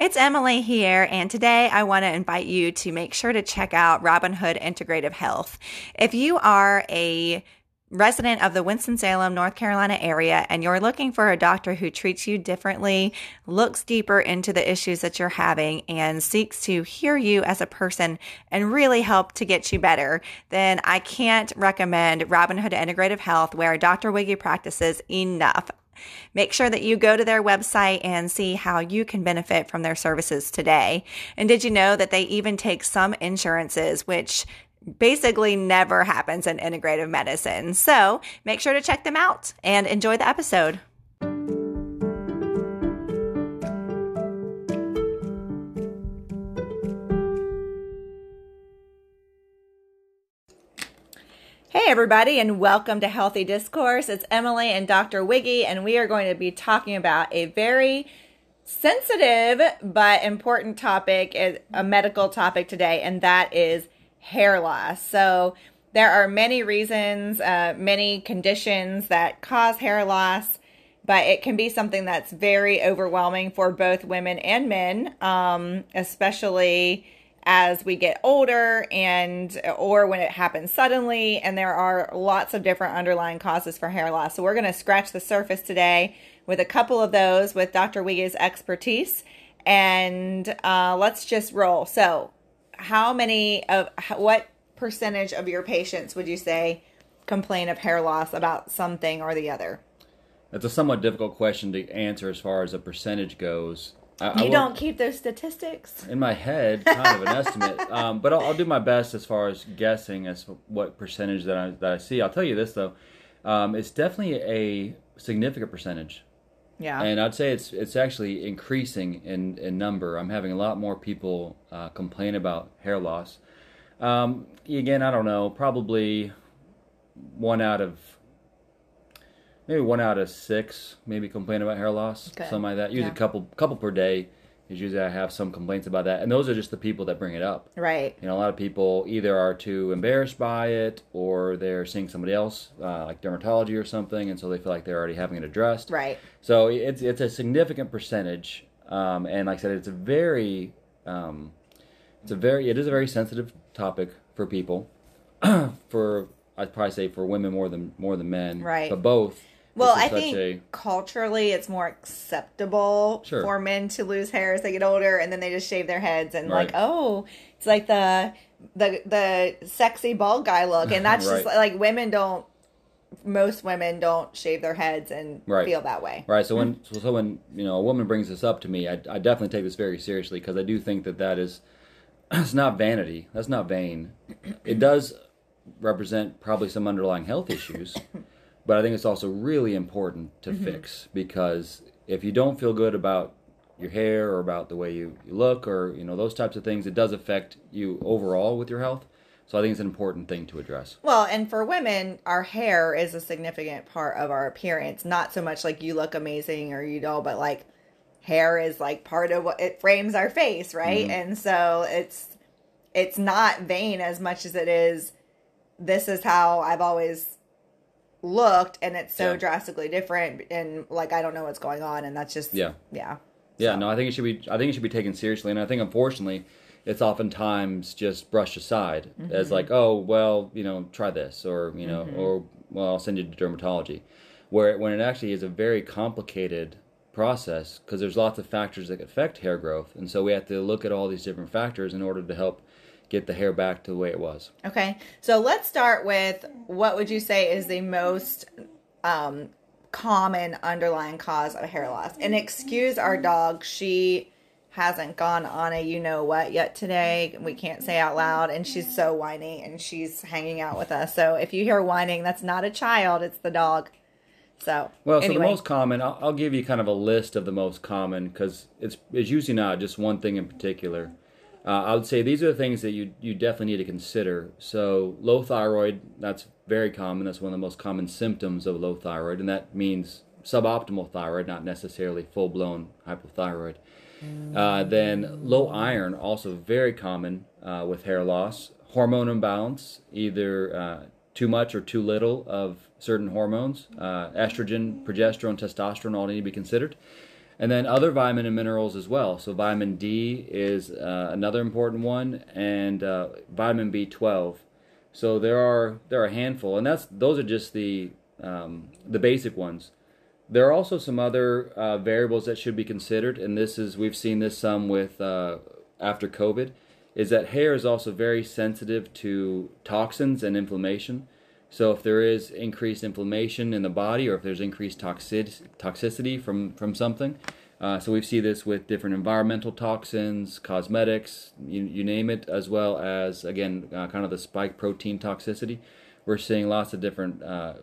It's Emily here, and today I want to invite you to make sure to check out Robinhood Integrative Health. If you are a resident of the Winston-Salem, North Carolina area and you're looking for a doctor who treats you differently, looks deeper into the issues that you're having and seeks to hear you as a person and really help to get you better, then I can't recommend Robinhood Integrative Health where Dr. Wiggy practices enough. Make sure that you go to their website and see how you can benefit from their services today. And did you know that they even take some insurances, which basically never happens in integrative medicine? So make sure to check them out and enjoy the episode. Everybody, and welcome to Healthy Discourse. It's Emily and Dr. Wiggy, and we are going to be talking about a very sensitive but important topic, a medical topic today, and that is hair loss. So, there are many reasons, uh, many conditions that cause hair loss, but it can be something that's very overwhelming for both women and men, um, especially as we get older and or when it happens suddenly. And there are lots of different underlying causes for hair loss. So we're going to scratch the surface today with a couple of those with dr wiggy's expertise. And uh, let's just roll. So how many of what percentage of your patients would you say complain of hair loss about something or the other? It's a somewhat difficult question to answer as far as a percentage goes I, you I don't keep those statistics in my head, kind of an estimate. Um, but I'll, I'll, do my best as far as guessing as what percentage that I that I see. I'll tell you this though, um, it's definitely a significant percentage. Yeah, and I'd say it's it's actually increasing in in number. I'm having a lot more people uh, complain about hair loss. Um, again, I don't know, probably one out of maybe one out of six maybe complain about hair loss, okay. something like that. Usually yeah. a couple couple per day is usually I have some complaints about that, and those are just the people that bring it up. Right. You know, a lot of people either are too embarrassed by it, or they're seeing somebody else, uh, like dermatology or something, and so they feel like they're already having it addressed. Right. So it's it's a significant percentage, um, and like I said, it's a very um, it's a very it is a very sensitive topic for people. for I'd probably say for women more than more than men. Right. But both well, I think a... culturally it's more acceptable sure. for men to lose hair as they get older, and then they just shave their heads and right. like, oh, it's like the the the sexy bald guy look, and that's right. just like women don't. Most women don't shave their heads and right. feel that way. Right. So when mm-hmm. so when you know a woman brings this up to me, I, I definitely take this very seriously because I do think that that is it's not vanity. That's not vain. It does represent probably some underlying health issues. But I think it's also really important to mm-hmm. fix because if you don't feel good about your hair or about the way you, you look or you know those types of things, it does affect you overall with your health. So I think it's an important thing to address. Well, and for women, our hair is a significant part of our appearance. Not so much like you look amazing or you know, but like hair is like part of what it frames our face, right? Mm-hmm. And so it's it's not vain as much as it is this is how I've always looked and it's so yeah. drastically different and like I don't know what's going on and that's just yeah yeah yeah so. no I think it should be I think it should be taken seriously and I think unfortunately it's oftentimes just brushed aside mm-hmm. as like oh well you know try this or you know mm-hmm. or well I'll send you to dermatology where when it actually is a very complicated process because there's lots of factors that affect hair growth and so we have to look at all these different factors in order to help get the hair back to the way it was. Okay. So let's start with what would you say is the most um, common underlying cause of hair loss? And excuse our dog, she hasn't gone on a you know what yet today. We can't say out loud, and she's so whiny and she's hanging out with us. So if you hear whining, that's not a child, it's the dog. So well, anyway. so the most common, I'll, I'll, give you kind of a list of the most common because it's it's usually not just one thing in particular. Uh, I would say these are the things that you you definitely need to consider. So low thyroid, that's very common. That's one of the most common symptoms of low thyroid, and that means suboptimal thyroid, not necessarily full blown hypothyroid. Uh, then low iron, also very common uh, with hair loss. Hormone imbalance, either uh, too much or too little of certain hormones. Uh, estrogen, progesterone, testosterone all need to be considered. And then other vitamin and minerals as well. So vitamin D is uh, another important one, and uh, vitamin B12. So there are there are a handful, and that's those are just the um, the basic ones. There are also some other uh, variables that should be considered, and this is we've seen this some with uh, after COVID, is that hair is also very sensitive to toxins and inflammation. So if there is increased inflammation in the body, or if there's increased toxic, toxicity from from something, uh, so we see this with different environmental toxins, cosmetics, you, you name it, as well as again uh, kind of the spike protein toxicity. We're seeing lots of different uh,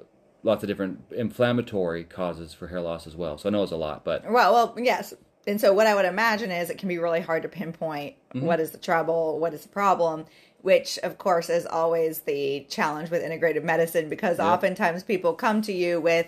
lots of different inflammatory causes for hair loss as well. So I know it's a lot, but well, well, yes. And so what I would imagine is it can be really hard to pinpoint Mm-hmm. what is the trouble, what is the problem, which of course is always the challenge with integrative medicine because Yep. oftentimes people come to you with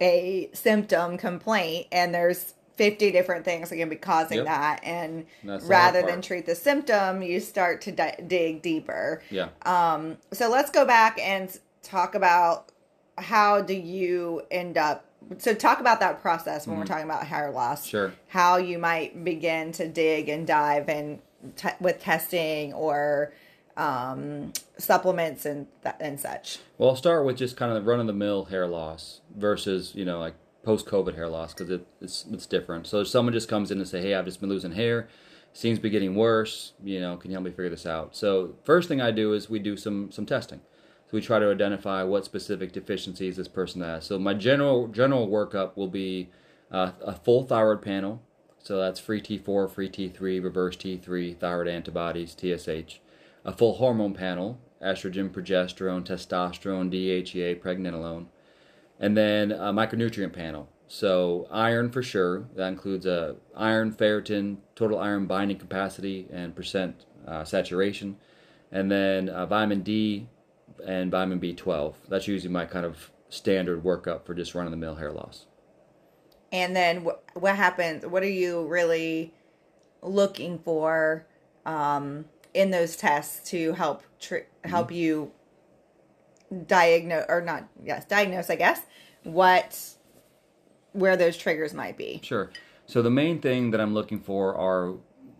a symptom complaint and there's 50 different things that can be causing Yep. that and That's rather than treat the symptom you start to di- dig deeper yeah. um, so let's go back and talk about how do you end up. So talk about that process when we're talking about hair loss. Mm-hmm. Sure. How you might begin to dig and dive and te- with testing or um, supplements and th- and such. Well, I'll start with just kind of the run of the mill hair loss versus you know like post COVID hair loss because it, it's it's different. So if someone just comes in and say, "Hey, I've just been losing hair, seems to be getting worse. You know, can you help me figure this out?" So first thing I do is we do some some testing. So we try to identify what specific deficiencies this person has. So my general general workup will be uh, a full thyroid panel. So that's free T4, free T3, reverse T3, thyroid antibodies, TSH. A full hormone panel, estrogen, progesterone, testosterone, DHEA, pregnenolone. And then a micronutrient panel. So iron for sure. That includes uh, iron, ferritin, total iron binding capacity, and percent uh, saturation. And then uh, vitamin D and vitamin B12. That's usually my kind of standard workup for just run of the mill hair loss. And then wh- what happens? What are you really looking for um, in those tests to help tr- help Mm-hmm. you diagnose or not? Yes, diagnose. I guess what where those triggers might be. Sure. So the main thing that I'm looking for are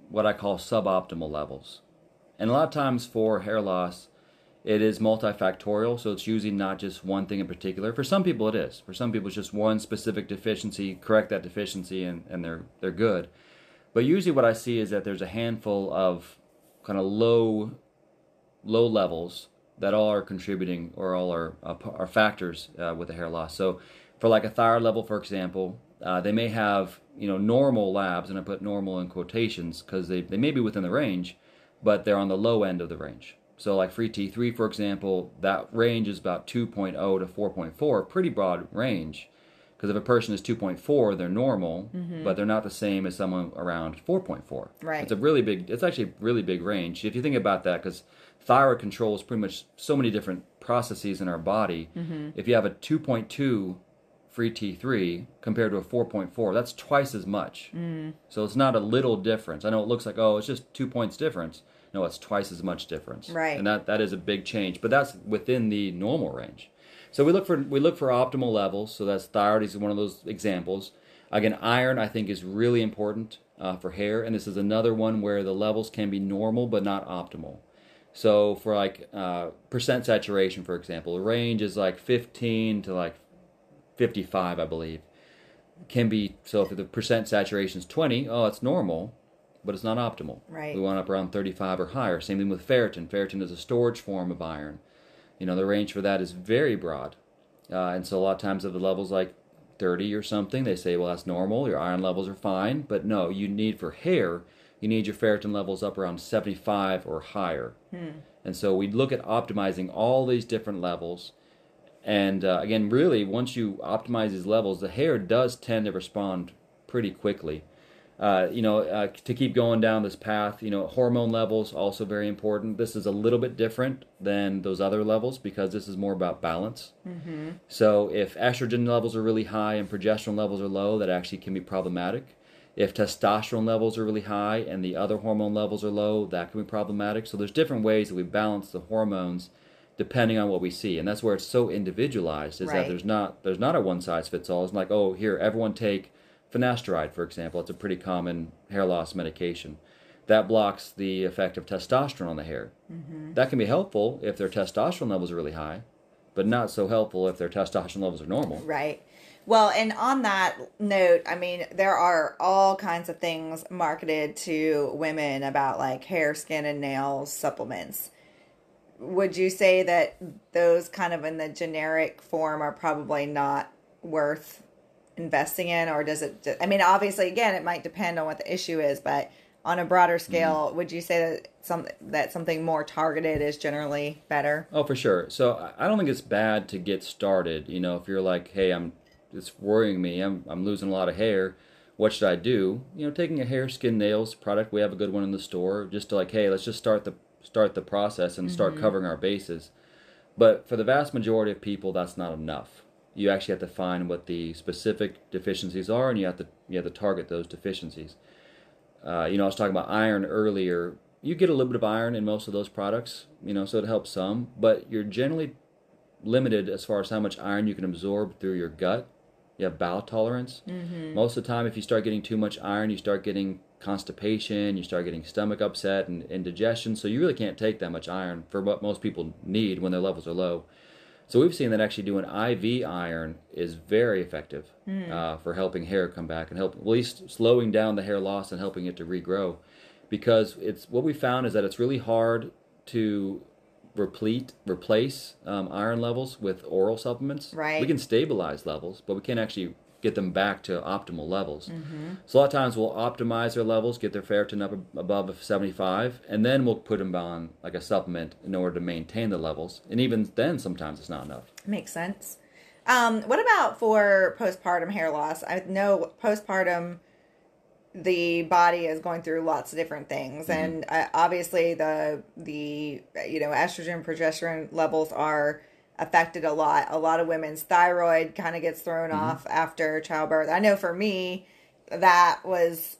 what I call suboptimal levels. And a lot of times for hair loss, it is multifactorial, so it's usually not just one thing in particular. For some people it is. For some people it's just one specific deficiency, correct that deficiency and, and they're they're good. But usually what I see is that there's a handful of kind of low low levels that all are contributing or all are uh, are factors uh, with the hair loss. So, for like a thyroid level, for example, uh, they may have you know normal labs, and I put normal in quotations because they they may be within the range, but they're on the low end of the range. So, like free T3, for example, that range is about 2.0 to 4.4, pretty broad range. Because if a person is 2.4, they're normal, mm-hmm. but they're not the same as someone around 4.4. Right. It's a really big, it's actually a really big range. If you think about that, because thyroid controls pretty much so many different processes in our body. Mm-hmm. If you have a 2.2 free T3 compared to a 4.4, that's twice as much. Mm. So it's not a little difference. I know it looks like, oh, it's just two points difference. No, it's twice as much difference. Right. And that, that is a big change, but that's within the normal range. So we look for we look for optimal levels. So that's thyroid is one of those examples. Again, iron I think is really important uh, for hair, and this is another one where the levels can be normal but not optimal. So for like uh, percent saturation, for example, the range is like 15 to like 55, I believe. Can be so if the percent saturation is 20, oh, it's normal, but it's not optimal. Right. We want up around 35 or higher. Same thing with ferritin. Ferritin is a storage form of iron. You know, the range for that is very broad. Uh, and so a lot of times if the level's like 30 or something, they say, well, that's normal. Your iron levels are fine. But no, you need for hair, you need your ferritin levels up around 75 or higher. And so we look at optimizing all these different levels. And uh, again, really, once you optimize these levels, the hair does tend to respond pretty quickly. Uh, you know, uh, to keep going down this path, you know, hormone levels also very important. This is a little bit different than those other levels because this is more about balance. Mm-hmm. So if estrogen levels are really high and progesterone levels are low, that actually can be problematic. If testosterone levels are really high and the other hormone levels are low, that can be problematic. So there's different ways that we balance the hormones depending on what we see, and that's where it's so individualized. Is Right. that there's not there's not a one size fits all. It's like oh here everyone take finasteride, for example, it's a pretty common hair loss medication. That blocks the effect of testosterone on the hair. Mm-hmm. That can be helpful if their testosterone levels are really high, but not so helpful if their testosterone levels are normal. Right. Well, and on that note, I mean, there are all kinds of things marketed to women about like hair, skin, and nails supplements. Would you say that those kind of in the generic form are probably not worth investing in, or does it? I mean, obviously, again, it might depend on what the issue is, but on a broader scale, mm-hmm. would you say that some that something more targeted is generally better? Oh, for sure. So I don't think it's bad to get started. You know, if you're like, hey, I'm it's worrying me. I'm I'm losing a lot of hair. What should I do? You know, taking a hair, skin, nails product. We have a good one in the store. Just to like, hey, let's just start the start the process and start mm-hmm. covering our bases. But for the vast majority of people, that's not enough. You actually have to find what the specific deficiencies are, and you have to you have to target those deficiencies. Uh, you know, I was talking about iron earlier. You get a little bit of iron in most of those products, you know, so it helps some, but you're generally limited as far as how much iron you can absorb through your gut you have bowel tolerance. Mm-hmm. Most of the time, if you start getting too much iron, you start getting constipation, you start getting stomach upset and indigestion. So you really can't take that much iron for what most people need when their levels are low. So we've seen that actually doing IV iron is very effective mm. uh, for helping hair come back and help at least slowing down the hair loss and helping it to regrow. Because it's what we found is that it's really hard to replete replace um, iron levels with oral supplements. Right. We can stabilize levels, but we can't actually get them back to optimal levels. Mm-hmm. So a lot of times we'll optimize their levels, get their ferritin up above 75, and then we'll put them on like a supplement in order to maintain the levels. And even then, sometimes it's not enough. Makes sense. Um, what about for postpartum hair loss? I know postpartum the body is going through lots of different things mm-hmm. and uh, obviously the the you know estrogen progesterone levels are affected a lot. A lot of women's thyroid kind of gets thrown mm-hmm. off after childbirth. I know for me that was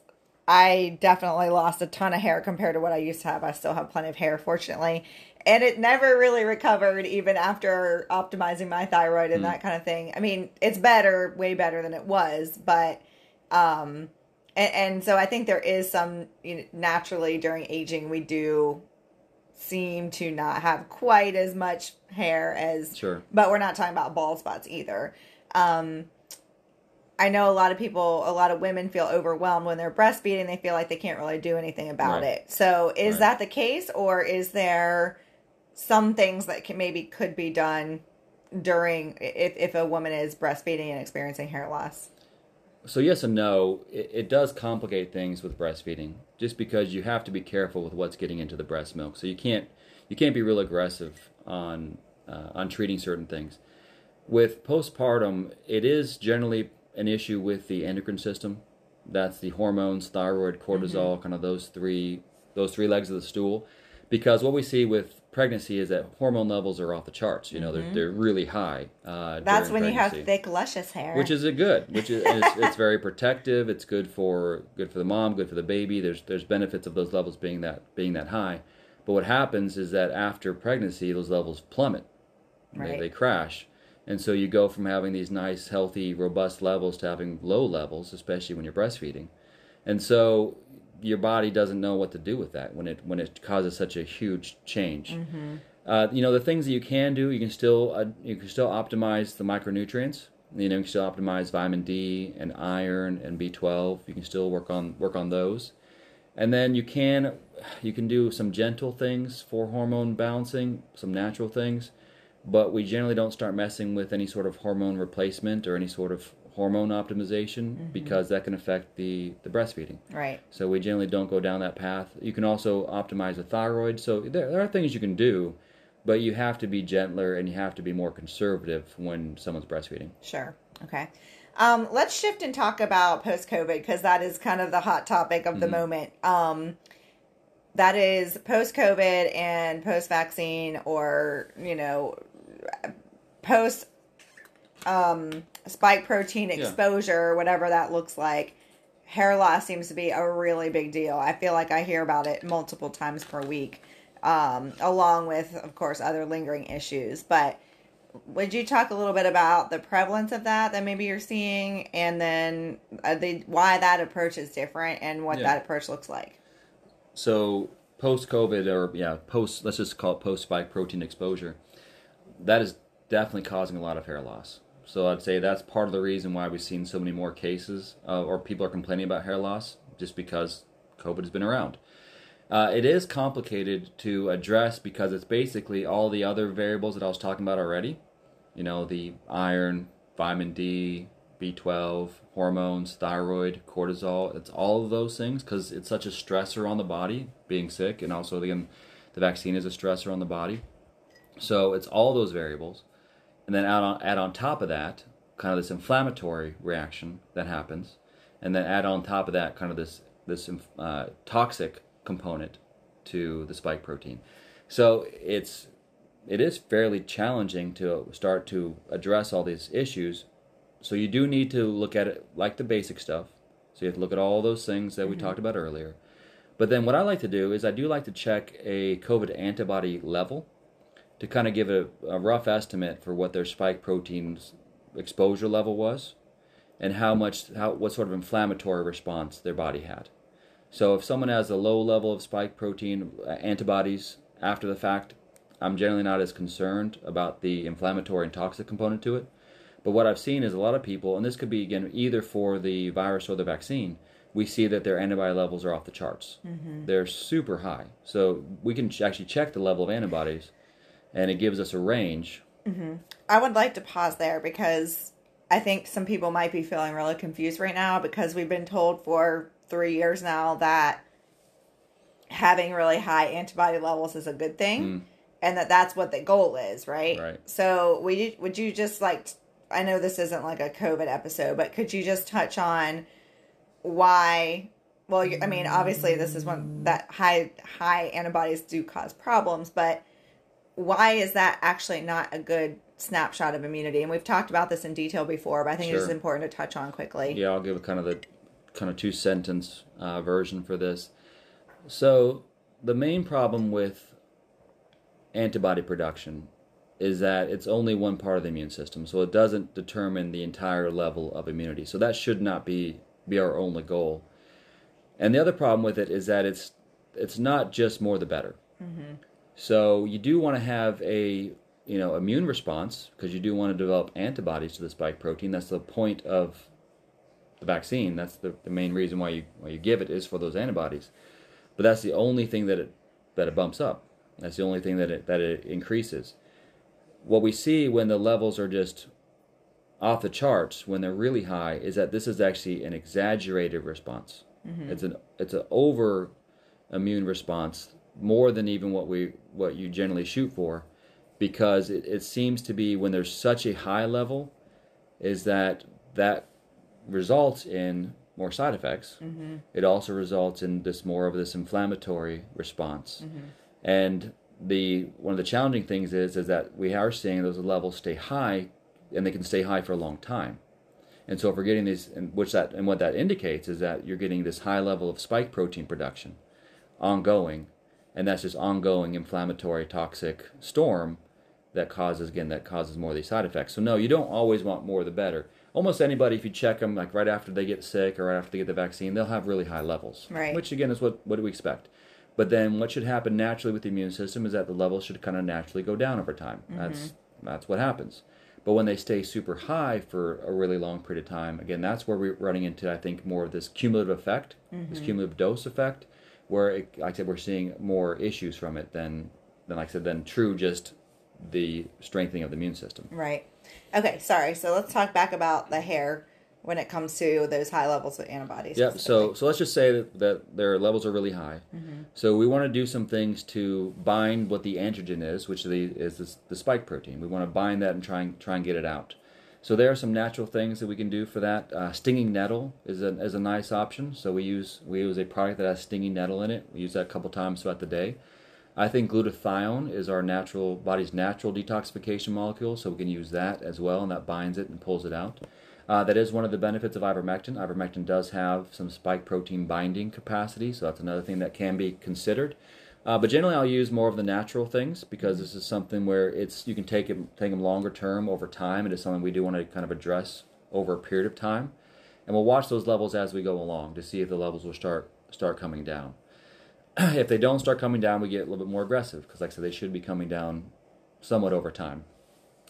i definitely lost a ton of hair compared to what i used to have. I still have plenty of hair fortunately. And it never really recovered even after optimizing my thyroid and mm-hmm. that kind of thing. I mean it's better way better than it was but um and, and so I think there is some you know, naturally during aging we do seem to not have quite as much hair as sure, but we're not talking about bald spots either. Um, I know a lot of people, a lot of women feel overwhelmed when they're breastfeeding. They feel like they can't really do anything about right. it. So, is right. that the case, or is there some things that can maybe could be done during if if a woman is breastfeeding and experiencing hair loss? So yes and no. It, it, does complicate things with breastfeeding, just because you have to be careful with what's getting into the breast milk. So you can't you can't be real aggressive on uh, on treating certain things. With postpartum, it is generally an issue with the endocrine system. That's the hormones, thyroid, cortisol, mm-hmm. kind of those three those three legs of the stool. Because what we see with pregnancy is that hormone levels are off the charts. You know, mm-hmm. they're, they're really high. Uh, That's when you have thick, luscious hair, which is a good. Which is it's, it's, very protective. It's good for good for the mom, good for the baby. There's there's benefits of those levels being that being that high. But what happens is that after pregnancy, those levels plummet. Right. They, they crash. And so you go from having these nice, healthy, robust levels to having low levels, especially when you're breastfeeding. And so your body doesn't know what to do with that when it when it causes such a huge change. Mm-hmm. Uh, you know the things that you can do. You can still uh, you can still optimize the micronutrients. You know you can still optimize vitamin D and iron and B12. You can still work on work on those, and then you can you can do some gentle things for hormone balancing, some natural things, but we generally don't start messing with any sort of hormone replacement or any sort of hormone optimization mm-hmm. because that can affect the, the breastfeeding. Right. So we generally don't go down that path. You can also optimize the thyroid. So there, there are things you can do, but you have to be gentler and you have to be more conservative when someone's breastfeeding. Sure. Okay. Um, let's shift and talk about post COVID because that is kind of the hot topic of the mm-hmm. moment. Um, that is post COVID and post vaccine or, you know, post um, spike protein exposure, yeah. whatever that looks like, hair loss seems to be a really big deal. I feel like I hear about it multiple times per week, um, along with, of course, other lingering issues. But would you talk a little bit about the prevalence of that that maybe you're seeing, and then uh, the, why that approach is different and what Yeah. that approach looks like? So post COVID or yeah, post let's just call it post spike protein exposure, that is definitely causing a lot of hair loss. So I'd say that's part of the reason why we've seen so many more cases uh, or people are complaining about hair loss just because COVID has been around. Uh, it is complicated to address because it's basically all the other variables that I was talking about already. You know, the iron, vitamin D, B12, hormones, thyroid, cortisol. It's all of those things because it's such a stressor on the body, being sick, and also again, the vaccine is a stressor on the body. So it's all those variables, and then add on add on top of that kind of this inflammatory reaction that happens, and then add on top of that kind of this this uh, toxic component to the spike protein. So it's it is fairly challenging to start to address all these issues. So you do need to look at it like the basic stuff. So you have to look at all those things that we talked about earlier. But then what I like to do is I do like to check a COVID antibody level to kind of give a, a rough estimate for what their spike protein's exposure level was and how much how what sort of inflammatory response their body had. So if someone has a low level of spike protein uh, antibodies after the fact, I'm generally not as concerned about the inflammatory and toxic component to it. But what I've seen is a lot of people, and this could be again either for the virus or the vaccine, we see that their antibody levels are off the charts. They're super high. So we can actually check the level of antibodies, and it gives us a range. Mm-hmm. I would like to pause there because I think some people might be feeling really confused right now because we've been told for three years now that having really high antibody levels is a good thing hmm. and that that's what the goal is, right? Right. So, would you, would you just like, I know this isn't like a COVID episode, but could you just touch on why? Well, I mean, obviously, this is one that high high antibodies do cause problems, but why is that actually not a good snapshot of immunity? And we've talked about this in detail before, but I think it's important to touch on quickly. Yeah, I'll give a kind of the kind of two sentence uh, version for this. So the main problem with antibody production is that it's only one part of the immune system, so it doesn't determine the entire level of immunity. So that should not be be our only goal. And the other problem with it is that it's it's not just more the better. So you do want to have a you know immune response because you do want to develop antibodies to the spike protein. That's the point of the vaccine. That's the, the main reason why you why you give it is for those antibodies. But that's the only thing that it that it bumps up. That's the only thing that it that it increases. What we see when the levels are just off the charts, when they're really high, is that this is actually an exaggerated response. Mm-hmm. It's an it's an over immune response more than even what we what you generally shoot for, because it, it seems to be when there's such a high level, is that that results in more side effects. Mm-hmm. It also results in this more of this inflammatory response. Mm-hmm. And the one of the challenging things is is that we are seeing those levels stay high, and they can stay high for a long time. And so if we're getting these, and which that and what that indicates is that you're getting this high level of spike protein production, ongoing, and that's just ongoing inflammatory toxic storm that causes again that causes more of these side effects. So no, you don't always want more the better. Almost anybody, if you check them like right after they get sick or right after they get the vaccine, they'll have really high levels. Right. Which again is what what do we expect? But then what should happen naturally with the immune system is that the levels should kind of naturally go down over time. Mm-hmm. That's that's what happens. But when they stay super high for a really long period of time, again, that's where we're running into, I think, more of this cumulative effect, this mm-hmm. cumulative dose effect, where, it, like I said, we're seeing more issues from it than, than like I said, than true just the strengthening of the immune system. Right. Okay, sorry. So let's talk back about the hair when it comes to those high levels of antibodies. Yeah. So so let's just say that, that their levels are really high. Mm-hmm. So we want to do some things to bind what the antigen is, which the, is this, the spike protein. We want to bind that and try and try and get it out. So there are some natural things that we can do for that. Uh, stinging nettle is a, is a nice option. So we use we use a product that has stinging nettle in it. We use that a couple times throughout the day. I think glutathione is our natural body's natural detoxification molecule, so we can use that as well, and that binds it and pulls it out. Uh, that is one of the benefits of ivermectin. Ivermectin does have some spike protein binding capacity, so that's another thing that can be considered. Uh, but generally, I'll use more of the natural things because this is something where it's you can take it take them longer term over time. It is something we do want to kind of address over a period of time, and we'll watch those levels as we go along to see if the levels will start start coming down. if they don't start coming down, we get a little bit more aggressive because, like I said, they should be coming down somewhat over time.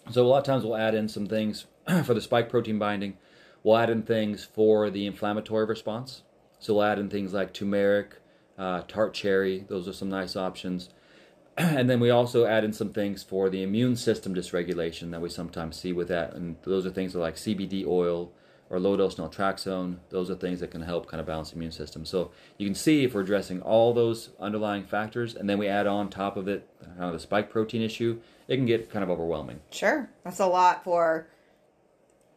So a lot of times we'll add in some things for the spike protein binding. We'll add in things for the inflammatory response. So we'll add in things like turmeric, uh, tart cherry. Those are some nice options. and then we also add in some things for the immune system dysregulation that we sometimes see with that. And those are things like CBD oil or low dose naltrexone. Those are things that can help kind of balance the immune system. So you can see if we're addressing all those underlying factors and then we add on top of it kind of the spike protein issue, it can get kind of overwhelming. Sure. That's a lot for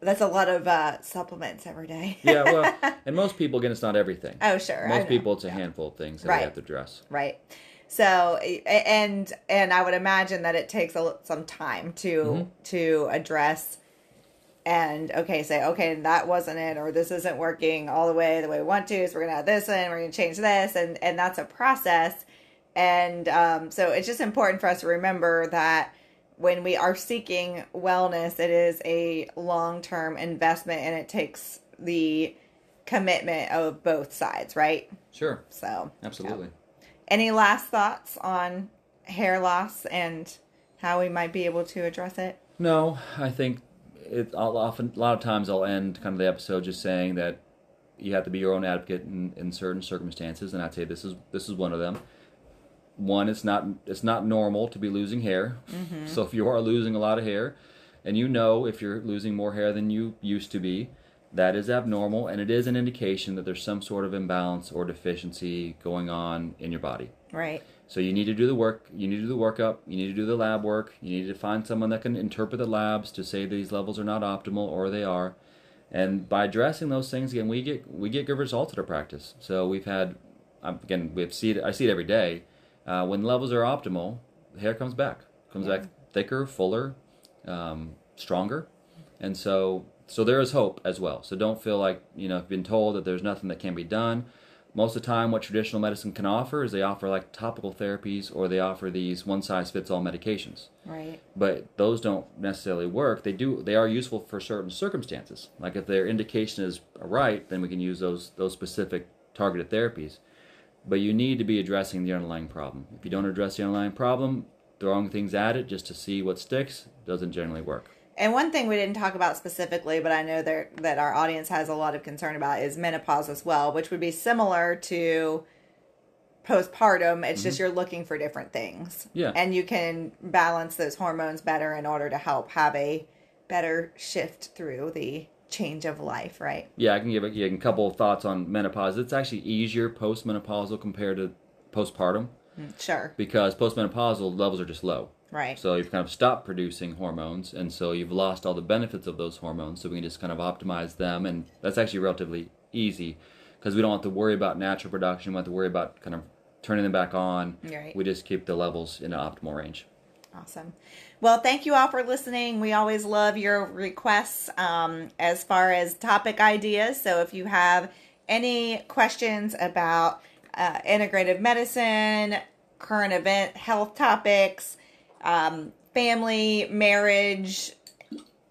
that's a lot of uh, supplements every day. yeah, well, and most people, again, it's not everything. Oh, sure. Most people, it's a handful of things that right. they have to address. Right. So, and and I would imagine that it takes a, some time to mm-hmm. to address and okay, say okay, that wasn't it, or this isn't working all the way the way we want to. So we're gonna add this in, we're gonna change this, and and that's a process. And um, so it's just important for us to remember that when we are seeking wellness, it is a long term investment and it takes the commitment of both sides, right? Sure. So, absolutely. Yeah. Any last thoughts on hair loss and how we might be able to address it? No, I think it. I'll often a lot of times I'll end kind of the episode just saying that you have to be your own advocate in, in certain circumstances, and I'd say this is this is one of them one it's not it's not normal to be losing hair. Mm-hmm. so if you are losing a lot of hair and you know if you're losing more hair than you used to be that is abnormal and it is an indication that there's some sort of imbalance or deficiency going on in your body. Right. So you need to do the work you need to do the workup you need to do the lab work you need to find someone that can interpret the labs to say these levels are not optimal or they are. And by addressing those things again we get we get good results at our practice. So we've had again we have see it i see it every day uh, when levels are optimal, the hair comes back, comes yeah. back thicker, fuller, um, stronger, and so so there is hope as well. So don't feel like you know you've been told that there's nothing that can be done. Most of the time, what traditional medicine can offer is they offer like topical therapies or they offer these one size fits all medications. Right. But those don't necessarily work. They do. They are useful for certain circumstances. Like if their indication is right, then we can use those those specific targeted therapies but you need to be addressing the underlying problem. If you don't address the underlying problem, throwing things at it just to see what sticks doesn't generally work. And one thing we didn't talk about specifically, but I know that that our audience has a lot of concern about is menopause as well, which would be similar to postpartum. It's mm-hmm. just you're looking for different things. Yeah. And you can balance those hormones better in order to help have a better shift through the change of life, right? Yeah, I can give a, a couple of thoughts on menopause. It's actually easier postmenopausal compared to postpartum. Mm, sure. Because postmenopausal levels are just low. Right. So you've kind of stopped producing hormones, and so you've lost all the benefits of those hormones. So we can just kind of optimize them, and that's actually relatively easy because we don't have to worry about natural production. We don't have to worry about kind of turning them back on. Right. We just keep the levels in an optimal range. Awesome. Well, thank you all for listening. We always love your requests um, as far as topic ideas. So if you have any questions about uh, integrative medicine, current event health topics, um, family, marriage,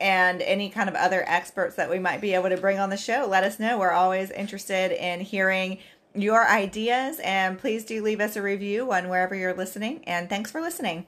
and any kind of other experts that we might be able to bring on the show, let us know. We're always interested in hearing your ideas, and please do leave us a review on wherever you're listening. And thanks for listening.